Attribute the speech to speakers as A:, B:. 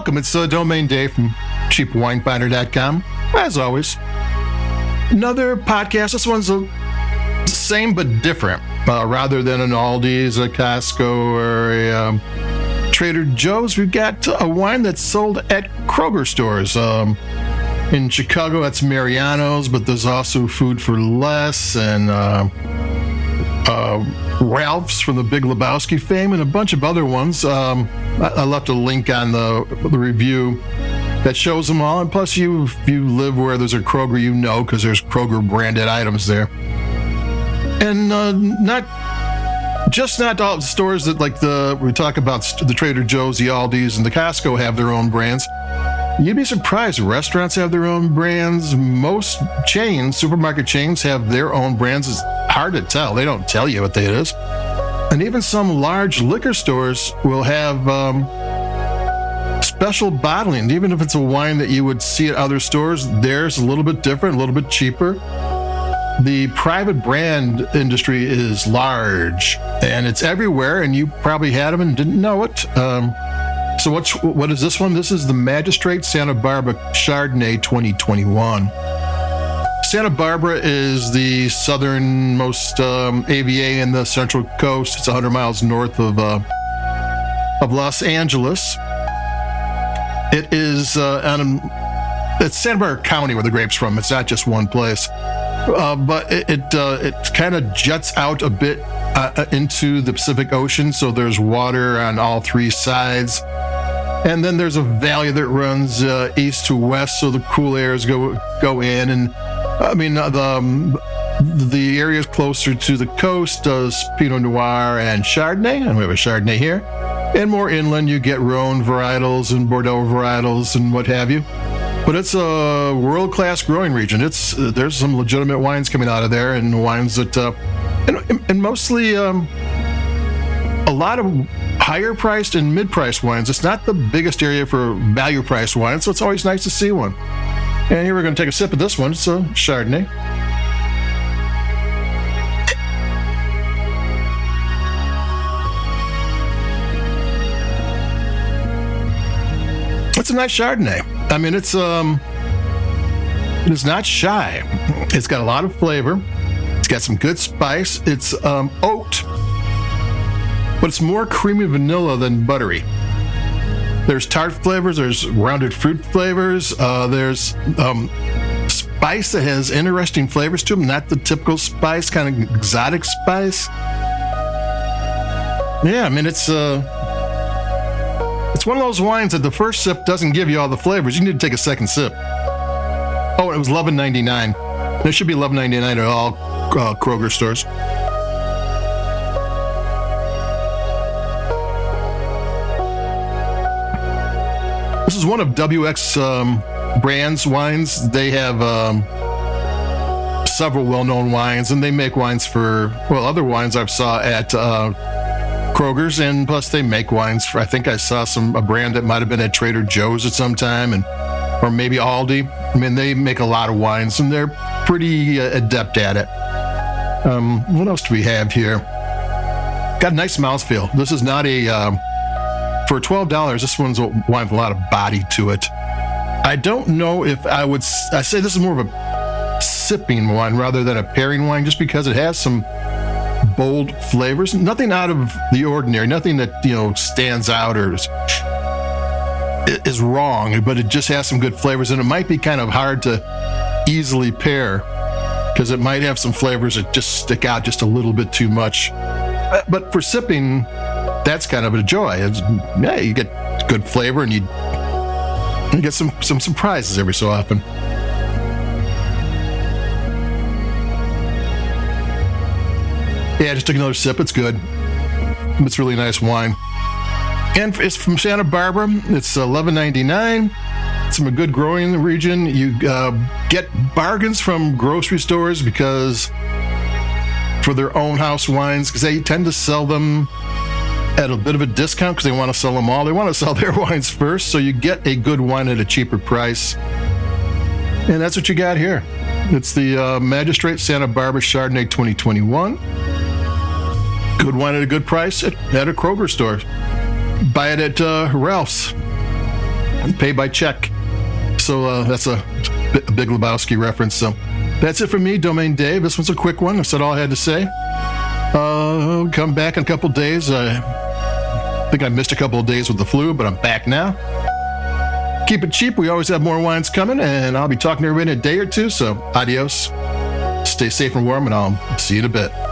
A: Welcome. It's uh, Domain Dave from cheapwinefinder.com. As always, another podcast. This one's the same but different. Uh, rather than an Aldi's, a Costco, or a um, Trader Joe's, we've got a wine that's sold at Kroger stores. Um, in Chicago, that's Mariano's, but there's also Food for Less and uh, uh, Ralph's from the Big Lebowski fame, and a bunch of other ones. Um, I, I, left a link on the, the review that shows them all. And plus, you if you live where there's a Kroger, you know because there's Kroger branded items there. And uh, not just not all the stores that like the we talk about the Trader Joe's, the Aldi's, and the Costco have their own brands. You'd be surprised. Restaurants have their own brands. Most chains, supermarket chains, have their own brands. It's hard to tell. They don't tell you what it is. And even some large liquor stores will have um, special bottling. Even if it's a wine that you would see at other stores, theirs a little bit different, a little bit cheaper. The private brand industry is large and it's everywhere, and you probably had them and didn't know it. Um, so what's what is this one? This is the Magistrate Santa Barbara Chardonnay 2021. Santa Barbara is the southernmost um, AVA in the Central Coast. It's 100 miles north of uh, of Los Angeles. It is uh, on, it's Santa Barbara County where the grapes from. It's not just one place, uh, but it it, uh, it kind of juts out a bit uh, into the Pacific Ocean, so there's water on all three sides. And then there's a valley that runs uh, east to west, so the cool airs go go in. And I mean, uh, the um, the areas closer to the coast does Pinot Noir and Chardonnay, and we have a Chardonnay here. And more inland, you get Rhone varietals and Bordeaux varietals and what have you. But it's a world class growing region. It's uh, there's some legitimate wines coming out of there, and wines that, uh, and, and mostly um, a lot of higher priced and mid priced wines. It's not the biggest area for value priced wines, so it's always nice to see one. And here we're going to take a sip of this one. It's a Chardonnay. It's a nice Chardonnay. I mean, it's um, it's not shy. It's got a lot of flavor. It's got some good spice. It's um, oat but it's more creamy vanilla than buttery. There's tart flavors, there's rounded fruit flavors, uh, there's um, spice that has interesting flavors to them, not the typical spice, kind of exotic spice. Yeah, I mean it's uh, it's one of those wines that the first sip doesn't give you all the flavors. You need to take a second sip. Oh, it was eleven ninety nine. There should be eleven ninety nine at all uh, Kroger stores. This is one of WX um, brands wines. They have um, several well-known wines, and they make wines for well other wines I've saw at uh, Kroger's, and plus they make wines for. I think I saw some a brand that might have been at Trader Joe's at some time, and or maybe Aldi. I mean, they make a lot of wines, and they're pretty uh, adept at it. Um, what else do we have here? Got a nice mouthfeel. This is not a um, for $12, this one's a wine with a lot of body to it. I don't know if I would, I say this is more of a sipping wine rather than a pairing wine just because it has some bold flavors. Nothing out of the ordinary, nothing that, you know, stands out or is, is wrong, but it just has some good flavors and it might be kind of hard to easily pair because it might have some flavors that just stick out just a little bit too much. Uh, but for sipping, that's kind of a joy. It's, yeah, you get good flavor and you, you get some some surprises every so often. Yeah, I just took another sip. It's good. It's really nice wine. And it's from Santa Barbara. It's eleven ninety nine. It's from a good growing region. You uh, get bargains from grocery stores because for their own house wines, because they tend to sell them at a bit of a discount because they want to sell them all. They want to sell their wines first, so you get a good wine at a cheaper price. And that's what you got here. It's the uh, Magistrate Santa Barbara Chardonnay 2021. Good wine at a good price at, at a Kroger store. Buy it at uh, Ralph's. pay by check. So uh, that's a, a Big Lebowski reference. So that's it for me, Domain Dave. This one's a quick one. Said all I had to say. Uh, come back in a couple days. I think I missed a couple of days with the flu, but I'm back now. Keep it cheap. We always have more wines coming, and I'll be talking to everybody in a day or two. So adios. Stay safe and warm, and I'll see you in a bit.